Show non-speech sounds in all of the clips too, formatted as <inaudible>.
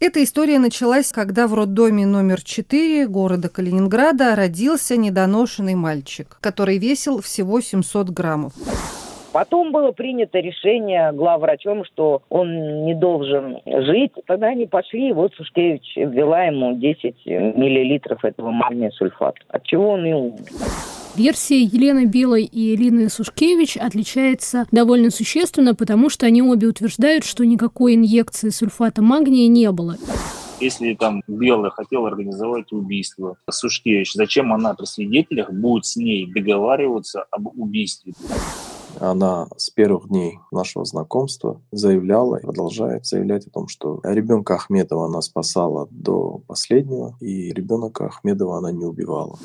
Эта история началась, когда в роддоме номер 4 города Калининграда родился недоношенный мальчик, который весил всего 700 граммов. Потом было принято решение главврачом, что он не должен жить. Тогда они пошли, и вот Сушкевич ввела ему 10 миллилитров этого магния сульфата, от чего он и умер. Версия Елены Белой и Элины Сушкевич отличается довольно существенно, потому что они обе утверждают, что никакой инъекции сульфата магния не было. Если там Белая хотела организовать убийство Сушкевич, зачем она при свидетелях будет с ней договариваться об убийстве? Она с первых дней нашего знакомства заявляла и продолжает заявлять о том, что ребенка Ахмедова она спасала до последнего, и ребенка Ахмедова она не убивала.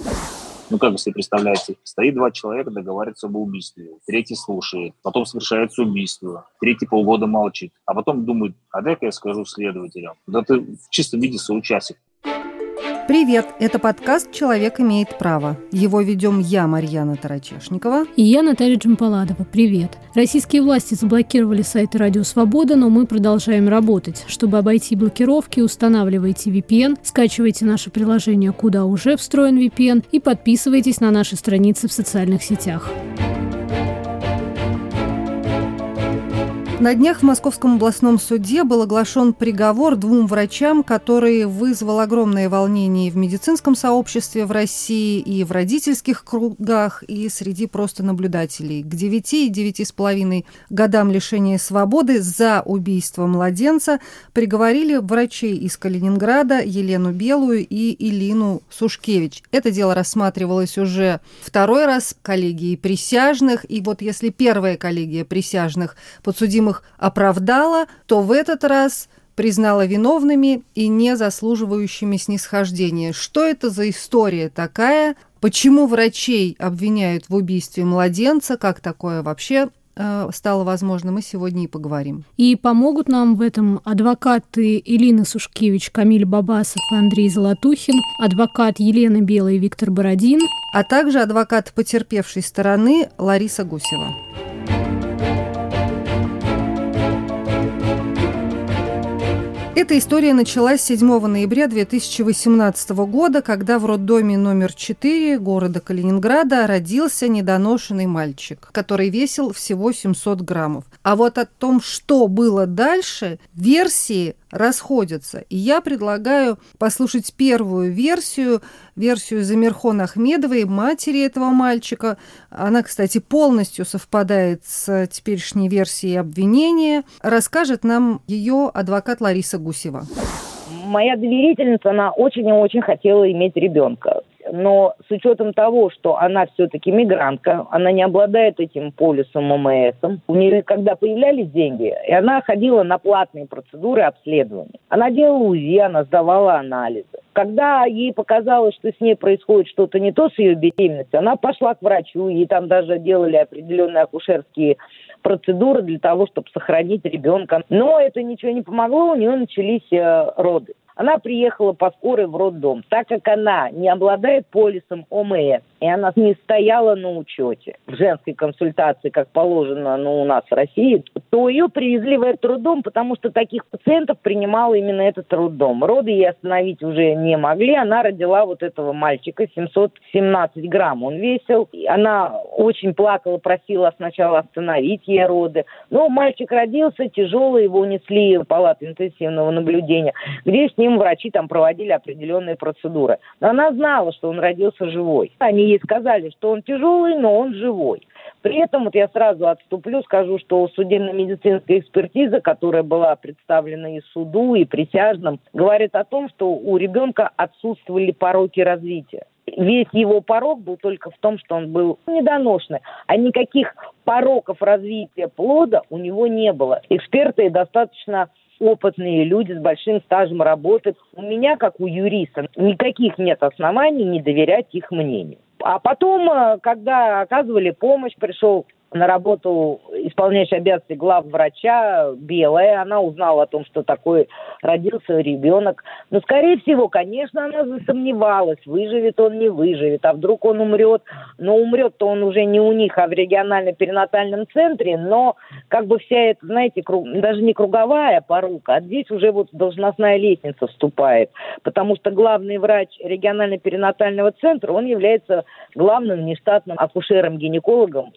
Ну, как вы себе представляете, стоит два человека, договариваются об убийстве, третий слушает, потом совершается убийство, третий полгода молчит, а потом думает, а дай-ка я скажу следователям. Да ты в чистом виде соучастник. Привет! Это подкаст «Человек имеет право». Его ведем я, Марьяна Тарачешникова. И я, Наталья Джампаладова. Привет! Российские власти заблокировали сайты «Радио Свобода», но мы продолжаем работать. Чтобы обойти блокировки, устанавливайте VPN, скачивайте наше приложение «Куда уже встроен VPN» и подписывайтесь на наши страницы в социальных сетях. На днях в Московском областном суде был оглашен приговор двум врачам, который вызвал огромное волнение в медицинском сообществе в России, и в родительских кругах, и среди просто наблюдателей. К 9 и 9,5 годам лишения свободы за убийство младенца приговорили врачей из Калининграда Елену Белую и Илину Сушкевич. Это дело рассматривалось уже второй раз коллегией присяжных, и вот если первая коллегия присяжных подсудимых их оправдала, то в этот раз признала виновными и не заслуживающими снисхождения. Что это за история такая? Почему врачей обвиняют в убийстве младенца? Как такое вообще э, стало возможно, мы сегодня и поговорим. И помогут нам в этом адвокаты Илина Сушкевич, Камиль Бабасов и Андрей Золотухин, адвокат Елена Белая и Виктор Бородин, а также адвокат потерпевшей стороны Лариса Гусева. Эта история началась 7 ноября 2018 года, когда в роддоме номер 4 города Калининграда родился недоношенный мальчик, который весил всего 700 граммов. А вот о том, что было дальше, версии расходятся. И я предлагаю послушать первую версию, версию Замирхон Ахмедовой, матери этого мальчика. Она, кстати, полностью совпадает с теперешней версией обвинения. Расскажет нам ее адвокат Лариса Гусева. Моя доверительница, она очень и очень хотела иметь ребенка но с учетом того, что она все-таки мигрантка, она не обладает этим полюсом ОМС, у нее когда появлялись деньги, и она ходила на платные процедуры обследования. Она делала УЗИ, она сдавала анализы. Когда ей показалось, что с ней происходит что-то не то с ее беременностью, она пошла к врачу, ей там даже делали определенные акушерские процедуры для того, чтобы сохранить ребенка. Но это ничего не помогло, у нее начались э, роды. Она приехала по скорой в роддом. Так как она не обладает полисом ОМС, и она не стояла на учете в женской консультации, как положено ну, у нас в России, то ее привезли в этот роддом, потому что таких пациентов принимал именно этот роддом. Роды ей остановить уже не могли. Она родила вот этого мальчика, 717 грамм он весил. Она очень плакала, просила сначала остановить ей роды. Но мальчик родился тяжелый, его унесли в палату интенсивного наблюдения, где с ним врачи там проводили определенные процедуры. Но она знала, что он родился живой. Они ей сказали, что он тяжелый, но он живой. При этом вот я сразу отступлю, скажу, что судебно-медицинская экспертиза, которая была представлена и суду, и присяжным, говорит о том, что у ребенка отсутствовали пороки развития. Весь его порог был только в том, что он был недоношенный, а никаких пороков развития плода у него не было. Эксперты достаточно опытные люди с большим стажем работы. У меня, как у юриста, никаких нет оснований не доверять их мнению. А потом, э, когда оказывали помощь, пришел на работу исполняющая обязанности главврача, белая, она узнала о том, что такой родился ребенок. Но, скорее всего, конечно, она засомневалась, выживет он, не выживет, а вдруг он умрет. Но умрет-то он уже не у них, а в регионально-перинатальном центре, но как бы вся эта, знаете, круг, даже не круговая порука, а здесь уже вот должностная лестница вступает, потому что главный врач регионально-перинатального центра, он является главным внештатным акушером-гинекологом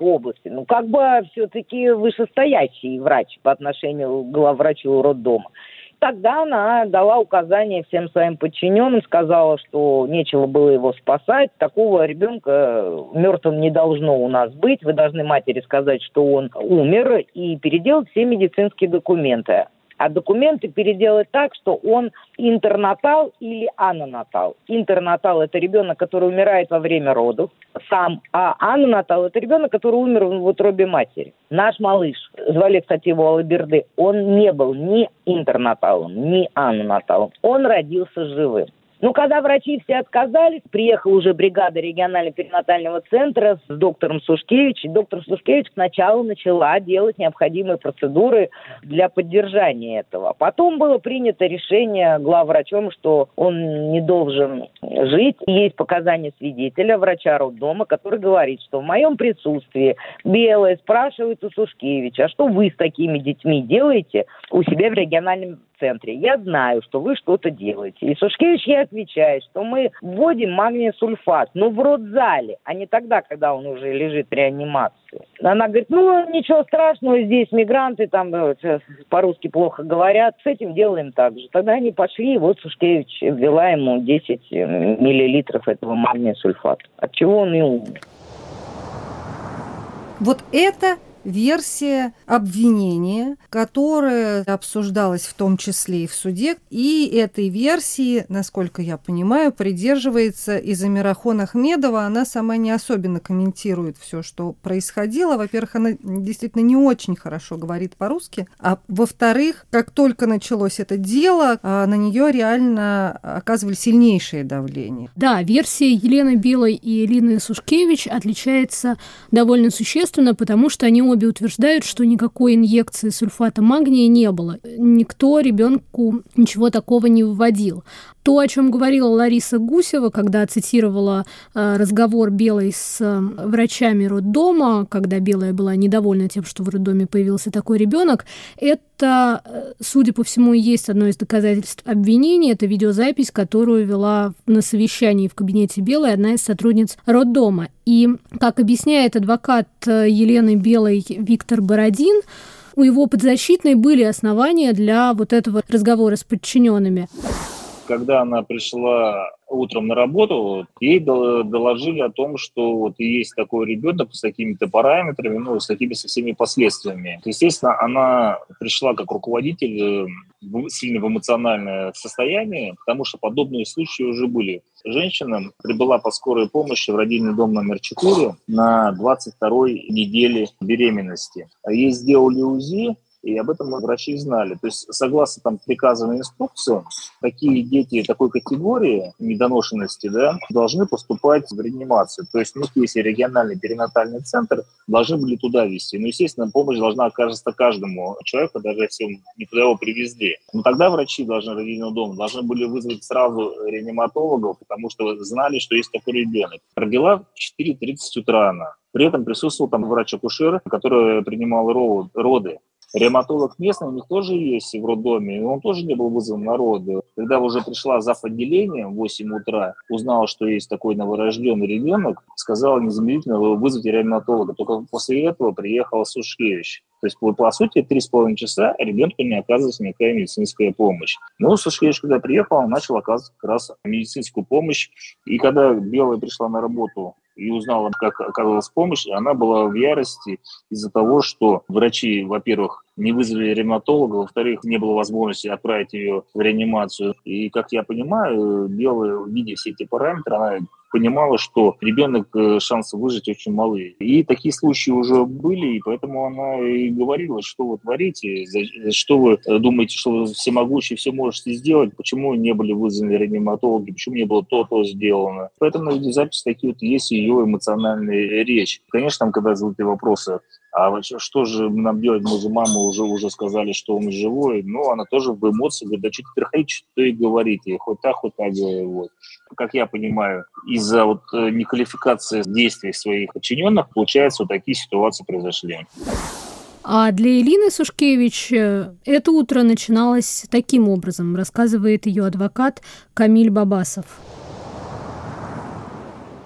Калининградской области. Ну, как бы все-таки вышестоящий врач по отношению к главврачу роддома. Тогда она дала указание всем своим подчиненным, сказала, что нечего было его спасать, такого ребенка мертвым не должно у нас быть, вы должны матери сказать, что он умер, и переделать все медицинские документы а документы переделать так, что он интернатал или анонатал. Интернатал – это ребенок, который умирает во время родов сам, а анонатал – это ребенок, который умер в утробе матери. Наш малыш, звали, кстати, его Алаберды, он не был ни интернаталом, ни анонаталом. Он родился живым. Ну, когда врачи все отказались, приехала уже бригада регионально-перинатального центра с доктором Сушкевич. И доктор Сушкевич сначала начала делать необходимые процедуры для поддержания этого. Потом было принято решение главврачом, что он не должен жить. Есть показания свидетеля, врача роддома, который говорит, что в моем присутствии Белая спрашивает у Сушкевича, а что вы с такими детьми делаете у себя в региональном центре. Я знаю, что вы что-то делаете. И Сушкевич ей отвечает, что мы вводим магния сульфат, но в родзале, а не тогда, когда он уже лежит в реанимации. Она говорит, ну, ничего страшного, здесь мигранты там э, по-русски плохо говорят, с этим делаем так же. Тогда они пошли, и вот Сушкевич ввела ему 10 э, миллилитров этого магния сульфата, от чего он и умер. Вот это версия обвинения, которая обсуждалась в том числе и в суде. И этой версии, насколько я понимаю, придерживается и Замирахон Ахмедова. Она сама не особенно комментирует все, что происходило. Во-первых, она действительно не очень хорошо говорит по-русски. А во-вторых, как только началось это дело, а, на нее реально оказывали сильнейшее давление. Да, версия Елены Белой и Элины Сушкевич отличается довольно существенно, потому что они обе утверждают, что никакой инъекции сульфата магния не было. Никто ребенку ничего такого не вводил. То, о чем говорила Лариса Гусева, когда цитировала э, разговор Белой с э, врачами роддома, когда Белая была недовольна тем, что в роддоме появился такой ребенок, это, э, судя по всему, и есть одно из доказательств обвинения. Это видеозапись, которую вела на совещании в кабинете Белой одна из сотрудниц роддома. И, как объясняет адвокат Елены Белой Виктор Бородин, у его подзащитной были основания для вот этого разговора с подчиненными когда она пришла утром на работу, ей доложили о том, что вот есть такой ребенок с такими-то параметрами, ну, с такими со всеми последствиями. Естественно, она пришла как руководитель э, сильно в эмоциональное состояние, потому что подобные случаи уже были. Женщина прибыла по скорой помощи в родильный дом номер 4 на 22-й неделе беременности. Ей сделали УЗИ, и об этом врачи знали. То есть, согласно там приказам и инструкциям, такие дети такой категории недоношенности да, должны поступать в реанимацию. То есть, у них есть региональный перинатальный центр, должны были туда вести. Ну, естественно, помощь должна оказаться каждому человеку, даже если не туда его привезли. Но тогда врачи должны родильного дома должны были вызвать сразу реаниматологов, потому что знали, что есть такой ребенок. Родила в 4.30 утра она. При этом присутствовал там врач-акушер, который принимал роды. Ревматолог местный, у них тоже есть в роддоме, и он тоже не был вызван на роды. Когда уже пришла зав. отделение в 8 утра, узнала, что есть такой новорожденный ребенок, сказала незамедлительно вызвать ревматолога. Только после этого приехала Сушкевич. То есть, по сути, три с половиной часа ребенку не оказывается никакая медицинская помощь. Но Сушкевич, когда приехал, он начал оказывать как раз медицинскую помощь. И когда Белая пришла на работу и узнала, как оказалась помощь, она была в ярости из-за того, что врачи, во-первых, не вызвали ревматолога, во-вторых, не было возможности отправить ее в реанимацию. И, как я понимаю, Белая, видя все эти параметры, она понимала, что ребенок э, шансы выжить очень малы. И такие случаи уже были, и поэтому она и говорила, что вы творите, что вы э, думаете, что вы всемогущие, все можете сделать, почему не были вызваны реаниматологи, почему не было то-то сделано. Поэтому запись такие вот есть ее эмоциональная речь. Конечно, там, когда задают вопросы, а что же нам делать? Мы же маму уже, уже сказали, что он живой. Но она тоже в эмоциях говорит, да что теперь хотите, что и говорите. Хоть так, хоть так. Вот. Как я понимаю, из-за вот э, неквалификации действий своих подчиненных, получается, вот такие ситуации произошли. А для Элины Сушкевич э, это утро начиналось таким образом, рассказывает ее адвокат Камиль Бабасов.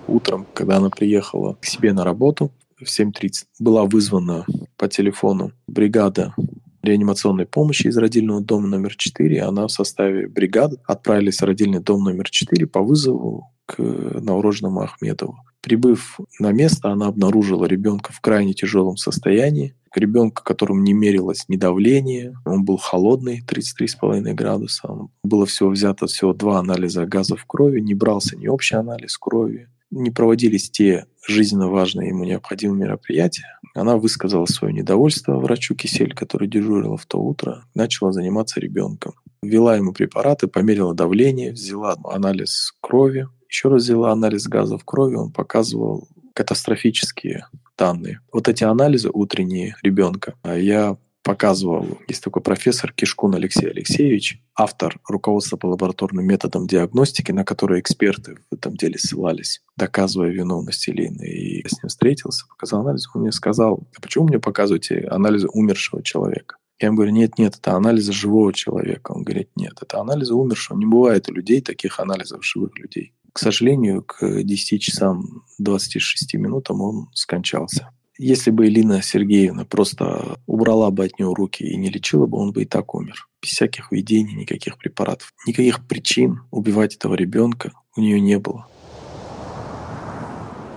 Утром, когда она приехала к себе на работу, в 7.30 была вызвана по телефону бригада реанимационной помощи из родильного дома номер 4. Она в составе бригады отправились в родильный дом номер 4 по вызову к новорожденному Ахметову. Прибыв на место, она обнаружила ребенка в крайне тяжелом состоянии. Ребенка, которому не мерилось ни давление, он был холодный, 33,5 градуса. Было всего взято всего два анализа газа в крови, не брался ни общий анализ крови, не проводились те жизненно важные ему необходимые мероприятия, она высказала свое недовольство врачу Кисель, который дежурила в то утро, начала заниматься ребенком. Ввела ему препараты, померила давление, взяла анализ крови, еще раз взяла анализ газа в крови, он показывал катастрофические данные. Вот эти анализы утренние ребенка я показывал, есть такой профессор Кишкун Алексей Алексеевич, автор руководства по лабораторным методам диагностики, на которые эксперты в этом деле ссылались, доказывая виновность Елены. И я с ним встретился, показал анализ, он мне сказал, а почему мне показываете анализы умершего человека? Я ему говорю, нет, нет, это анализы живого человека. Он говорит, нет, это анализы умершего. Не бывает у людей таких анализов живых людей. К сожалению, к 10 часам 26 минутам он скончался. Если бы Элина Сергеевна просто убрала бы от него руки и не лечила бы, он бы и так умер. Без всяких видений, никаких препаратов. Никаких причин убивать этого ребенка у нее не было.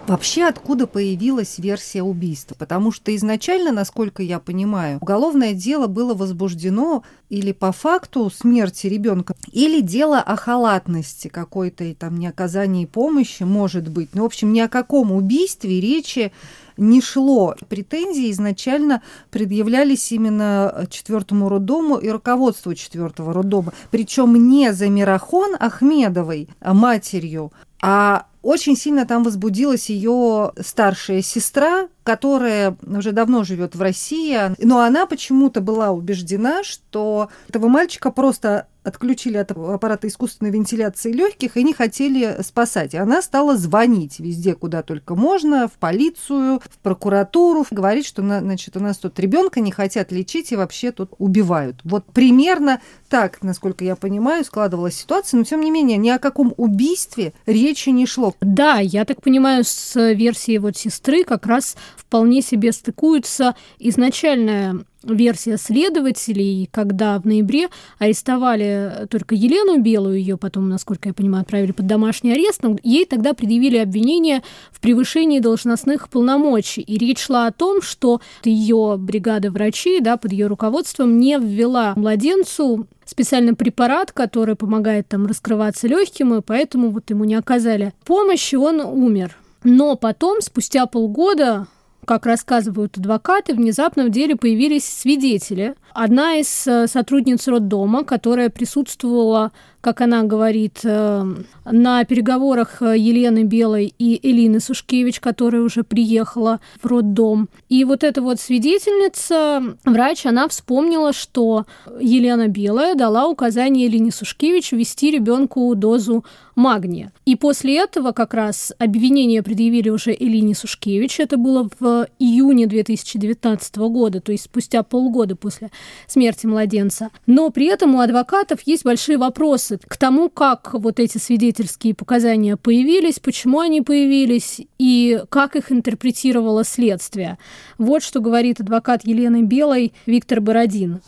Вообще, откуда появилась версия убийства? Потому что изначально, насколько я понимаю, уголовное дело было возбуждено или по факту смерти ребенка, или дело о халатности какой-то и там неоказании помощи, может быть. Ну, в общем, ни о каком убийстве речи не шло. Претензии изначально предъявлялись именно четвертому роддому и руководству четвертого роддома. Причем не за Мирахон Ахмедовой, а матерью, а очень сильно там возбудилась ее старшая сестра, которая уже давно живет в России, но она почему-то была убеждена, что этого мальчика просто отключили от аппарата искусственной вентиляции легких и не хотели спасать. И она стала звонить везде, куда только можно, в полицию, в прокуратуру, говорить, что значит, у нас тут ребенка не хотят лечить и вообще тут убивают. Вот примерно так, насколько я понимаю, складывалась ситуация, но тем не менее ни о каком убийстве речи не шло. Да, я так понимаю, с версией вот сестры как раз вполне себе стыкуется изначальная версия следователей, когда в ноябре арестовали только Елену Белую, ее потом, насколько я понимаю, отправили под домашний арест, но ей тогда предъявили обвинение в превышении должностных полномочий. И речь шла о том, что ее бригада врачей да, под ее руководством не ввела младенцу специальный препарат, который помогает там раскрываться легким, и поэтому вот ему не оказали помощи, он умер. Но потом, спустя полгода, как рассказывают адвокаты, внезапно в деле появились свидетели. Одна из э, сотрудниц роддома, которая присутствовала как она говорит, э, на переговорах э, Елены Белой и Элины Сушкевич, которая уже приехала в роддом. И вот эта вот свидетельница, врач, она вспомнила, что Елена Белая дала указание Элине Сушкевич ввести ребенку дозу магния. И после этого как раз обвинение предъявили уже Элине Сушкевич. Это было в июне 2019 года, то есть спустя полгода после смерти младенца. Но при этом у адвокатов есть большие вопросы к тому, как вот эти свидетельские показания появились, почему они появились и как их интерпретировало следствие. Вот что говорит адвокат Елены Белой Виктор Бородин.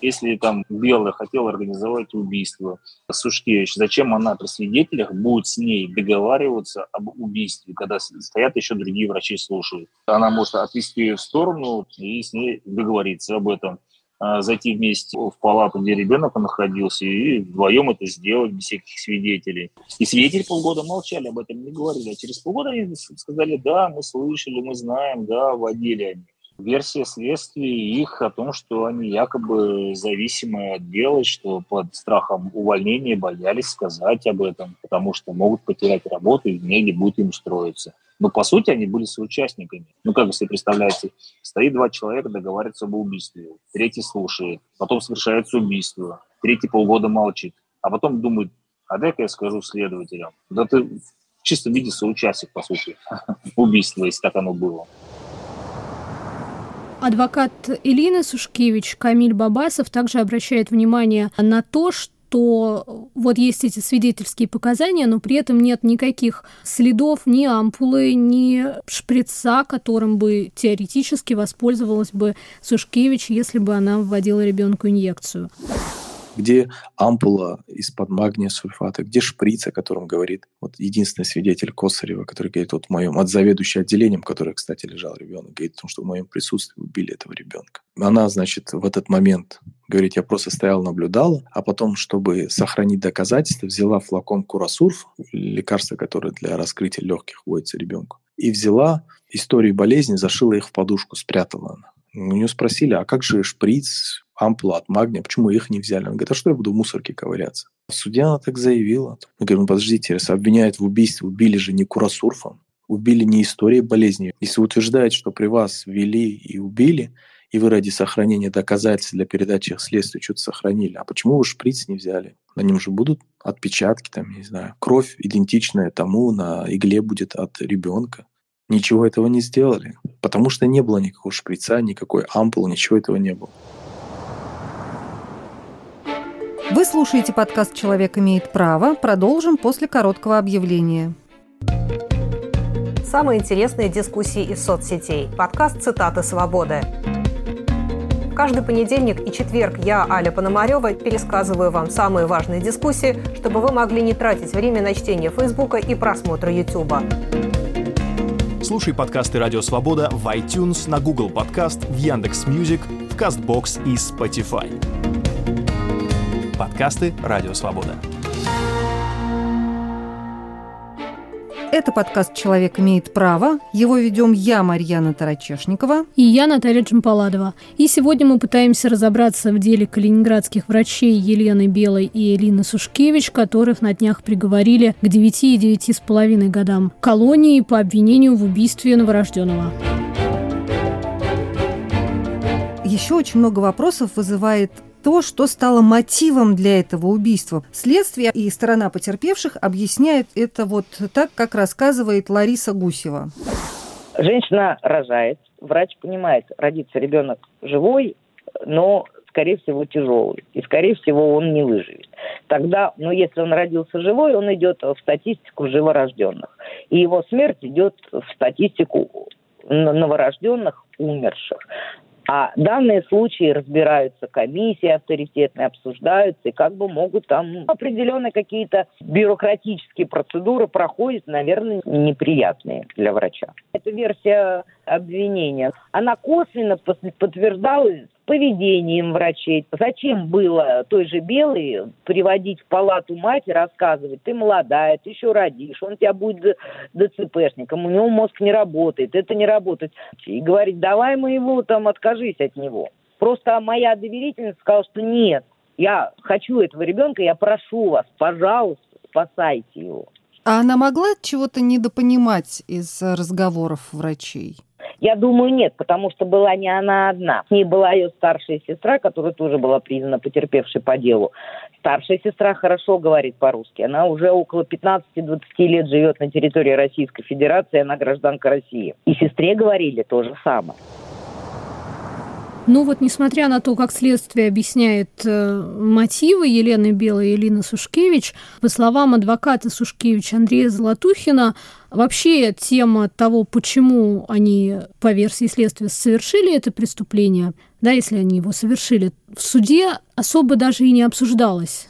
Если там Белая хотела организовать убийство Сушкевич, зачем она при свидетелях будет с ней договариваться об убийстве, когда стоят еще другие врачи слушают? Она может отвести ее в сторону и с ней договориться об этом а, зайти вместе в палату, где ребенок находился, и вдвоем это сделать без всяких свидетелей. И свидетели полгода молчали об этом, не говорили. А через полгода они сказали, да, мы слышали, мы знаем, да, водили они версия следствия их о том, что они якобы зависимые от дела, что под страхом увольнения боялись сказать об этом, потому что могут потерять работу и негде будет им устроиться. Но по сути они были соучастниками. Ну как вы себе представляете, стоит два человека, договариваются об убийстве, третий слушает, потом совершается убийство, третий полгода молчит, а потом думает, а дай-ка я скажу следователям. Да ты в чистом виде соучастник, по сути, <laughs> убийства, если так оно было. Адвокат Элины Сушкевич Камиль Бабасов также обращает внимание на то, что то вот есть эти свидетельские показания, но при этом нет никаких следов ни ампулы, ни шприца, которым бы теоретически воспользовалась бы Сушкевич, если бы она вводила ребенку инъекцию где ампула из-под магния сульфата, где шприц, о котором говорит вот единственный свидетель Косарева, который говорит вот в моем, от заведующей отделением, который, кстати, лежал ребенок, говорит о том, что в моем присутствии убили этого ребенка. Она, значит, в этот момент говорит, я просто стоял, наблюдала, а потом, чтобы сохранить доказательства, взяла флакон курасурф, лекарство, которое для раскрытия легких вводится ребенку, и взяла историю болезни, зашила их в подушку, спрятала она. У нее спросили, а как же шприц, ампула от магния, почему их не взяли? Она говорит, а что я буду в мусорке ковыряться? Судья она так заявила. Мы говорим, ну подождите, если обвиняют в убийстве, убили же не курасурфом, убили не историей болезни. Если утверждает, что при вас вели и убили, и вы ради сохранения доказательств для передачи их следствию что-то сохранили, а почему вы шприц не взяли? На нем же будут отпечатки, там, не знаю, кровь идентичная тому на игле будет от ребенка. Ничего этого не сделали, потому что не было никакого шприца, никакой ампулы, ничего этого не было. Вы слушаете подкаст «Человек имеет право». Продолжим после короткого объявления. Самые интересные дискуссии из соцсетей. Подкаст «Цитаты свободы». Каждый понедельник и четверг я, Аля Пономарева, пересказываю вам самые важные дискуссии, чтобы вы могли не тратить время на чтение Фейсбука и просмотра Ютуба. Слушай подкасты «Радио Свобода» в iTunes, на Google Podcast, в Яндекс.Music, в Castbox и Spotify. Подкасты «Радио Свобода». Это подкаст «Человек имеет право». Его ведем я, Марьяна Тарачешникова. И я, Наталья Джампаладова. И сегодня мы пытаемся разобраться в деле калининградских врачей Елены Белой и Элины Сушкевич, которых на днях приговорили к 9 и 9,5 годам колонии по обвинению в убийстве новорожденного. Еще очень много вопросов вызывает то, что стало мотивом для этого убийства. Следствие и сторона потерпевших объясняют это вот так, как рассказывает Лариса Гусева. Женщина рожает, врач понимает, родится ребенок живой, но скорее всего, тяжелый. И, скорее всего, он не выживет. Тогда, ну, если он родился живой, он идет в статистику живорожденных. И его смерть идет в статистику новорожденных умерших. А данные случаи разбираются комиссии авторитетные, обсуждаются, и как бы могут там определенные какие-то бюрократические процедуры проходят, наверное, неприятные для врача. Эта версия обвинения, она косвенно подтверждалась поведением врачей. Зачем было той же Белой приводить в палату мать и рассказывать, ты молодая, ты еще родишь, он тебя будет ДЦПшником, у него мозг не работает, это не работает. И говорить, давай мы его там, откажись от него. Просто моя доверительница сказала, что нет, я хочу этого ребенка, я прошу вас, пожалуйста, спасайте его. А она могла чего-то недопонимать из разговоров врачей? Я думаю, нет, потому что была не она одна. С ней была ее старшая сестра, которая тоже была признана потерпевшей по делу. Старшая сестра хорошо говорит по-русски. Она уже около 15-20 лет живет на территории Российской Федерации, она гражданка России. И сестре говорили то же самое. Ну вот, несмотря на то, как следствие объясняет э, мотивы Елены Белой и Елины Сушкевич, по словам адвоката Сушкевич Андрея Золотухина, вообще тема того, почему они, по версии следствия, совершили это преступление, да, если они его совершили, в суде особо даже и не обсуждалось.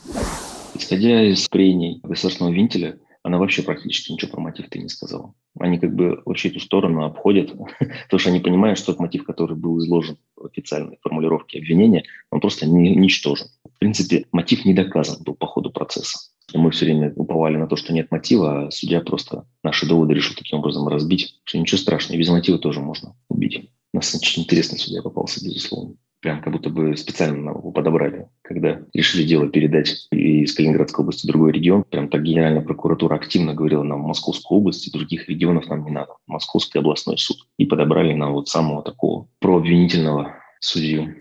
Исходя из прений государственного винтеля, она вообще практически ничего про мотив-то не сказала. Они как бы вообще эту сторону обходят, <laughs> потому что они понимают, что тот мотив, который был изложен в официальной формулировке обвинения, он просто не, ничтожен. В принципе, мотив не доказан был по ходу процесса. И мы все время уповали на то, что нет мотива, а судья просто наши доводы решил таким образом разбить, что ничего страшного, без мотива тоже можно убить. У нас очень интересный судья попался, безусловно прям как будто бы специально его подобрали, когда решили дело передать из Калининградской области в другой регион. Прям так Генеральная прокуратура активно говорила нам Московскую область и других регионов нам не надо. Московский областной суд. И подобрали нам вот самого такого прообвинительного судью.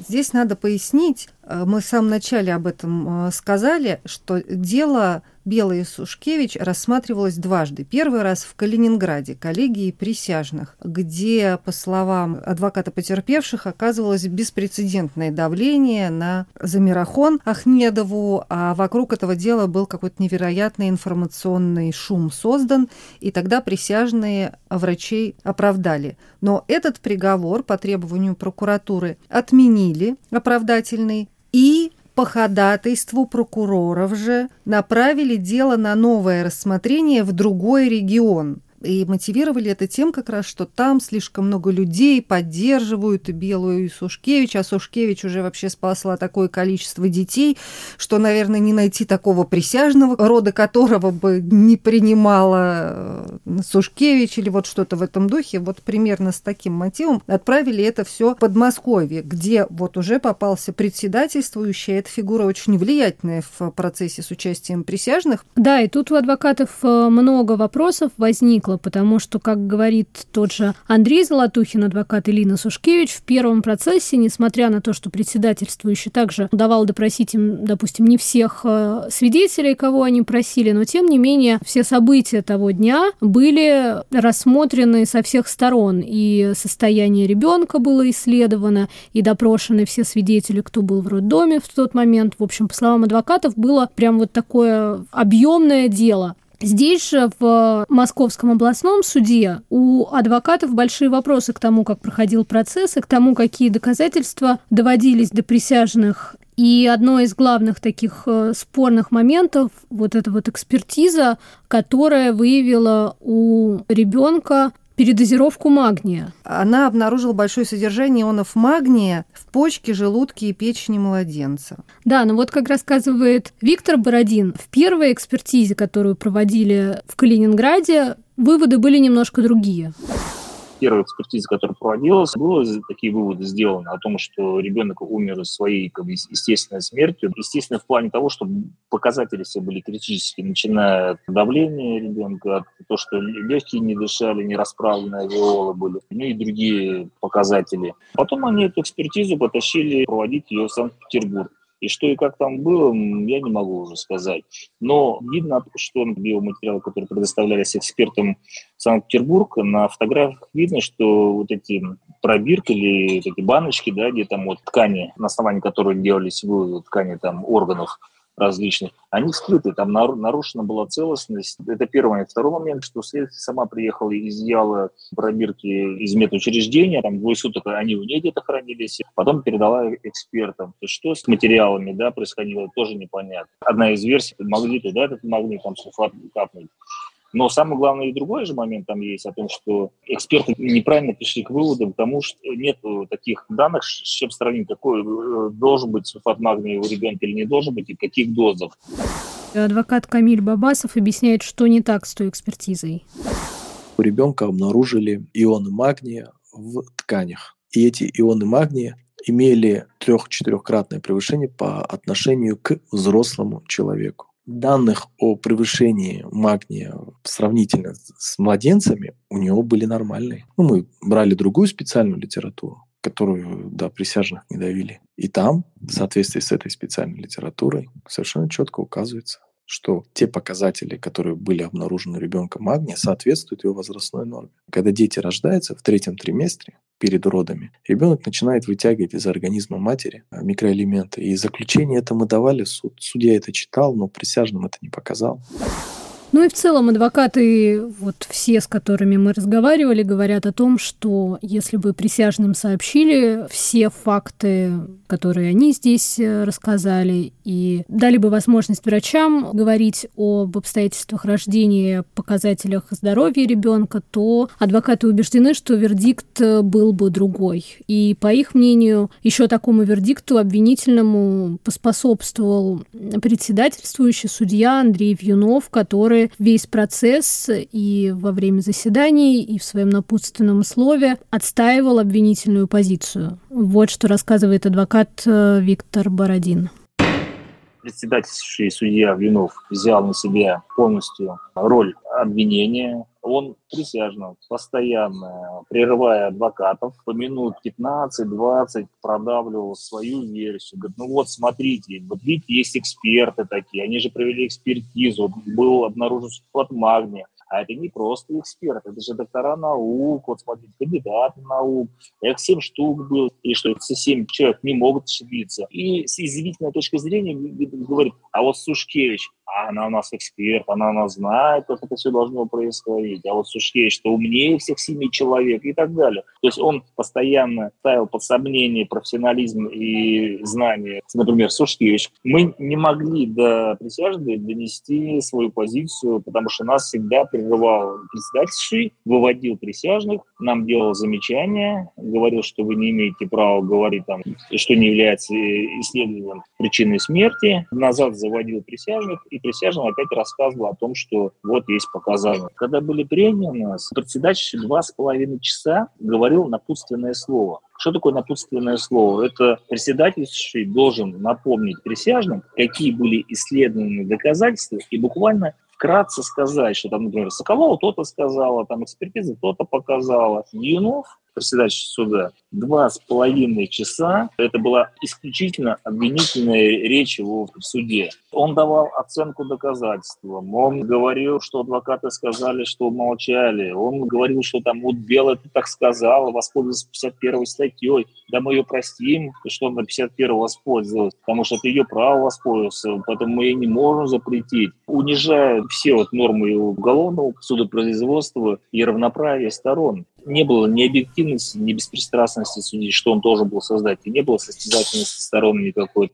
Здесь надо пояснить, э, мы в самом начале об этом э, сказали, что дело Белый и Сушкевич рассматривалось дважды. Первый раз в Калининграде, коллегии присяжных, где, по словам адвоката потерпевших, оказывалось беспрецедентное давление на Замирахон Ахмедову, а вокруг этого дела был какой-то невероятный информационный шум создан, и тогда присяжные врачей оправдали. Но этот приговор по требованию прокуратуры отменили, оправдательный, и по ходатайству прокуроров же направили дело на новое рассмотрение в другой регион – и мотивировали это тем как раз, что там слишком много людей поддерживают Белую и Сушкевич, а Сушкевич уже вообще спасла такое количество детей, что, наверное, не найти такого присяжного, рода которого бы не принимала э, Сушкевич или вот что-то в этом духе. Вот примерно с таким мотивом отправили это все в Подмосковье, где вот уже попался председательствующий. Эта фигура очень влиятельная в процессе с участием присяжных. Да, и тут у адвокатов э, много вопросов возникло возникло, потому что, как говорит тот же Андрей Золотухин, адвокат Илина Сушкевич, в первом процессе, несмотря на то, что председательствующий также давал допросить им, допустим, не всех э, свидетелей, кого они просили, но тем не менее все события того дня были рассмотрены со всех сторон, и состояние ребенка было исследовано, и допрошены все свидетели, кто был в роддоме в тот момент. В общем, по словам адвокатов, было прям вот такое объемное дело. Здесь же в Московском областном суде у адвокатов большие вопросы к тому, как проходил процесс и к тому, какие доказательства доводились до присяжных. И одно из главных таких э, спорных моментов вот эта вот экспертиза, которая выявила у ребенка передозировку магния. Она обнаружила большое содержание ионов магния в почке, желудке и печени младенца. Да, но вот как рассказывает Виктор Бородин, в первой экспертизе, которую проводили в Калининграде, выводы были немножко другие первой экспертизе, которая проводилась, было такие выводы сделаны о том, что ребенок умер своей как бы, естественной смертью. Естественно, в плане того, что показатели все были критические, начиная от давления ребенка, того, что легкие не дышали, не расправленные алвеолы были, ну и другие показатели. Потом они эту экспертизу потащили проводить ее в Санкт-Петербург. И что и как там было, я не могу уже сказать. Но видно, что биоматериалы, которые предоставлялись экспертам Санкт-Петербург, на фотографиях видно, что вот эти пробирки или эти баночки, да, где там вот ткани, на основании которых делались выводы ткани там органов, различных, они скрыты, там нарушена была целостность. Это первый момент. Второй момент, что следствие сама приехала и изъяла пробирки из медучреждения, там двое суток они у нее где-то хранились, потом передала экспертам. То есть что с материалами да, происходило, тоже непонятно. Одна из версий, могли туда этот магнит там сульфат капнуть. Но самый главный и другой же момент там есть о том, что эксперты неправильно пришли к выводам, потому что нет таких данных, чем сравнить, какой э, должен быть сульфат магния у ребенка или не должен быть, и каких дозах. Адвокат Камиль Бабасов объясняет, что не так с той экспертизой. У ребенка обнаружили ионы магния в тканях. И эти ионы магния имели трех-четырехкратное превышение по отношению к взрослому человеку данных о превышении магния сравнительно с младенцами у него были нормальные. Ну, мы брали другую специальную литературу, которую до присяжных не давили. И там, в соответствии с этой специальной литературой, совершенно четко указывается, что те показатели, которые были обнаружены у ребенка магния, соответствуют его возрастной норме. Когда дети рождаются в третьем триместре, перед родами, ребенок начинает вытягивать из организма матери а, микроэлементы. И заключение это мы давали, суд, судья это читал, но присяжным это не показал. Ну и в целом адвокаты, вот все, с которыми мы разговаривали, говорят о том, что если бы присяжным сообщили все факты, которые они здесь э, рассказали, и дали бы возможность врачам говорить об обстоятельствах рождения, показателях здоровья ребенка, то адвокаты убеждены, что вердикт был бы другой. И по их мнению, еще такому вердикту обвинительному поспособствовал председательствующий судья Андрей Вьюнов, который весь процесс и во время заседаний, и в своем напутственном слове отстаивал обвинительную позицию. Вот что рассказывает адвокат э, Виктор Бородин председательствующий судья Винов взял на себя полностью роль обвинения. Он присяжно, постоянно, прерывая адвокатов, по минут 15-20 продавливал свою версию. Говорит, ну вот смотрите, вот видите, есть эксперты такие, они же провели экспертизу, был обнаружен сульфат магния. А это не просто эксперты, это же доктора наук, вот смотрите, кандидаты наук, их семь штук был, и что эти семь человек не могут ошибиться. И с извительной точки зрения говорит, а вот Сушкевич, а она у нас эксперт, она у нас знает, как это все должно происходить, а вот Сушкевич, что умнее всех семи человек и так далее. То есть он постоянно ставил под сомнение профессионализм и знания, например, Сушкевич. Мы не могли до присяжных донести свою позицию, потому что нас всегда прерывал председательствующий, выводил присяжных, нам делал замечания, говорил, что вы не имеете права говорить, там, что не является исследованием причины смерти, назад заводил присяжных, и присяжный опять рассказывал о том, что вот есть показания. Когда были прения у нас, председатель два с половиной часа говорил напутственное слово. Что такое напутственное слово? Это председательствующий должен напомнить присяжным, какие были исследованы доказательства, и буквально вкратце сказать, что там, например, Соколова то-то сказала, там экспертиза то-то показала. Юнов председатель суда, два с половиной часа. Это была исключительно обвинительная речь его в суде. Он давал оценку доказательствам. Он говорил, что адвокаты сказали, что молчали. Он говорил, что там вот Белая ты так сказала, воспользовался 51 статьей. Да мы ее простим, что он на 51 воспользовалась, потому что это ее право воспользоваться, поэтому мы ей не можем запретить. Унижают все вот нормы уголовного судопроизводства и равноправия сторон не было ни объективности, ни беспристрастности судей, что он должен был создать, и не было состязательности сторон никакой.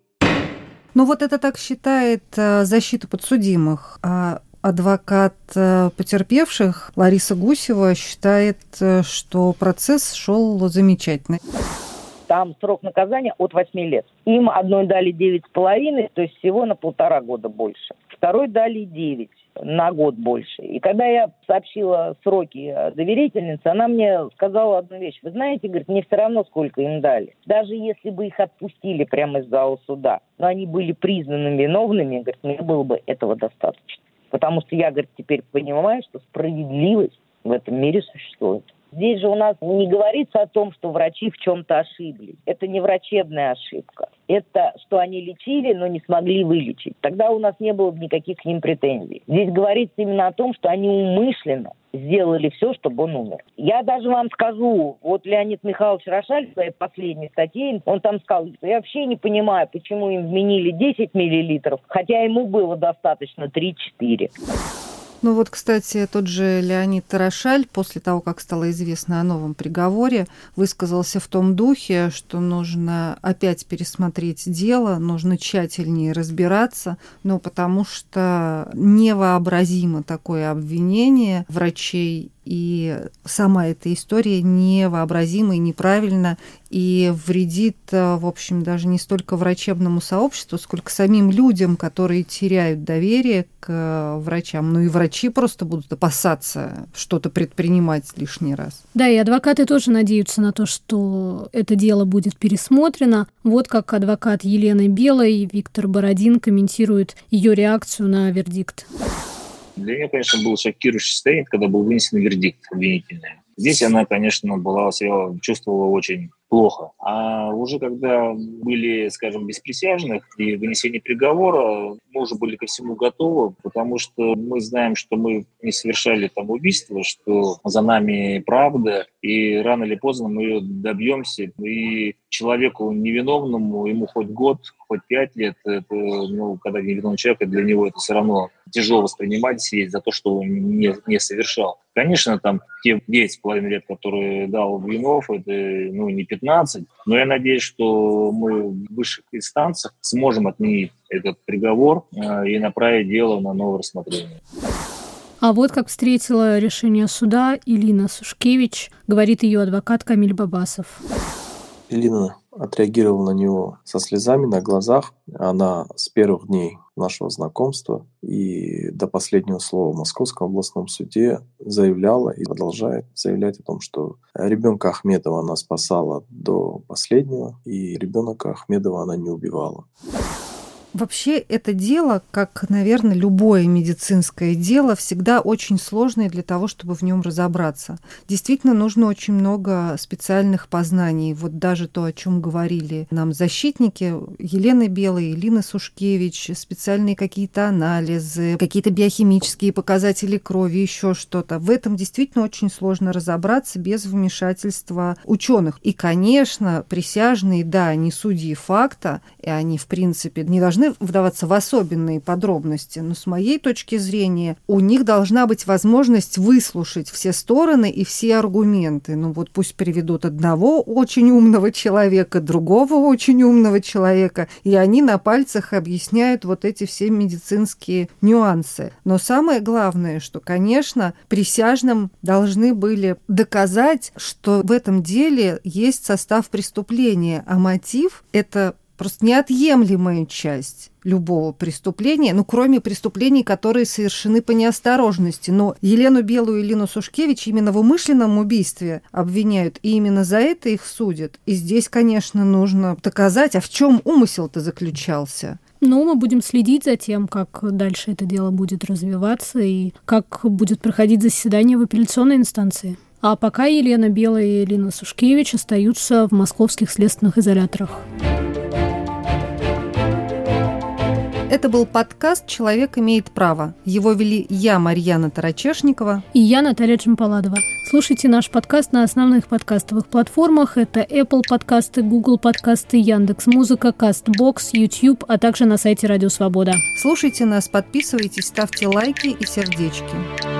Ну вот это так считает э, защита подсудимых. А адвокат э, потерпевших Лариса Гусева считает, э, что процесс шел замечательно. Там срок наказания от 8 лет. Им одной дали 9,5, то есть всего на полтора года больше. Второй дали 9 на год больше. И когда я сообщила сроки доверительнице, она мне сказала одну вещь. Вы знаете, говорит, мне все равно, сколько им дали. Даже если бы их отпустили прямо из зала суда, но они были признаны виновными, говорит, мне было бы этого достаточно. Потому что я, говорит, теперь понимаю, что справедливость в этом мире существует. Здесь же у нас не говорится о том, что врачи в чем-то ошиблись. Это не врачебная ошибка. Это что они лечили, но не смогли вылечить. Тогда у нас не было бы никаких к ним претензий. Здесь говорится именно о том, что они умышленно сделали все, чтобы он умер. Я даже вам скажу, вот Леонид Михайлович Рошаль в своей последней статье, он там сказал, я вообще не понимаю, почему им вменили 10 миллилитров, хотя ему было достаточно 3-4. Ну вот, кстати, тот же Леонид Тарошаль после того, как стало известно о новом приговоре, высказался в том духе, что нужно опять пересмотреть дело, нужно тщательнее разбираться, но потому что невообразимо такое обвинение врачей и сама эта история невообразима и неправильна, и вредит, э, в общем, даже не столько врачебному сообществу, сколько самим людям, которые теряют доверие к врачам. Ну и врачи просто будут опасаться что-то предпринимать лишний раз. Да, и адвокаты тоже надеются на то, что это дело будет пересмотрено. Вот как адвокат Елены Белой Виктор Бородин комментирует ее реакцию на вердикт. Для нее, конечно, был шокирующий состояние, когда был вынесен вердикт обвинительный. Здесь она, конечно, была себя чувствовала очень плохо. А уже когда были, скажем, без присяжных и вынесение приговора, мы уже были ко всему готовы, потому что мы знаем, что мы не совершали там убийство, что за нами правда, и рано или поздно мы ее добьемся. И человеку невиновному, ему хоть год, хоть пять лет, это, ну, когда невиновный человек, для него это все равно тяжело воспринимать сидеть за то, что он не, не совершал. Конечно, там те 10,5 лет, которые дал Блинов, это ну, не 15, но я надеюсь, что мы в высших инстанциях сможем отменить этот приговор э, и направить дело на новое рассмотрение. А вот как встретила решение суда Илина Сушкевич, говорит ее адвокат Камиль Бабасов. Илина отреагировала на него со слезами на глазах. Она с первых дней нашего знакомства и до последнего слова в Московском областном суде заявляла и продолжает заявлять о том, что ребенка Ахмедова она спасала до последнего, и ребенка Ахмедова она не убивала. Вообще это дело, как, наверное, любое медицинское дело, всегда очень сложное для того, чтобы в нем разобраться. Действительно, нужно очень много специальных познаний. Вот даже то, о чем говорили нам защитники, Елена Белая, Елена Сушкевич, специальные какие-то анализы, какие-то биохимические показатели крови, еще что-то. В этом действительно очень сложно разобраться без вмешательства ученых. И, конечно, присяжные, да, они судьи факта, и они, в принципе, не должны должны вдаваться в особенные подробности, но с моей точки зрения у них должна быть возможность выслушать все стороны и все аргументы. Ну вот пусть приведут одного очень умного человека, другого очень умного человека, и они на пальцах объясняют вот эти все медицинские нюансы. Но самое главное, что, конечно, присяжным должны были доказать, что в этом деле есть состав преступления, а мотив – это просто неотъемлемая часть любого преступления, ну, кроме преступлений, которые совершены по неосторожности. Но Елену Белую и Лину Сушкевич именно в умышленном убийстве обвиняют, и именно за это их судят. И здесь, конечно, нужно доказать, а в чем умысел-то заключался. Ну, мы будем следить за тем, как дальше это дело будет развиваться и как будет проходить заседание в апелляционной инстанции. А пока Елена Белая и Елена Сушкевич остаются в московских следственных изоляторах. Это был подкаст «Человек имеет право». Его вели я, Марьяна Тарачешникова. И я, Наталья Джампаладова. Слушайте наш подкаст на основных подкастовых платформах. Это Apple подкасты, Google подкасты, Яндекс Музыка, Castbox, YouTube, а также на сайте Радио Свобода. Слушайте нас, подписывайтесь, ставьте лайки и сердечки.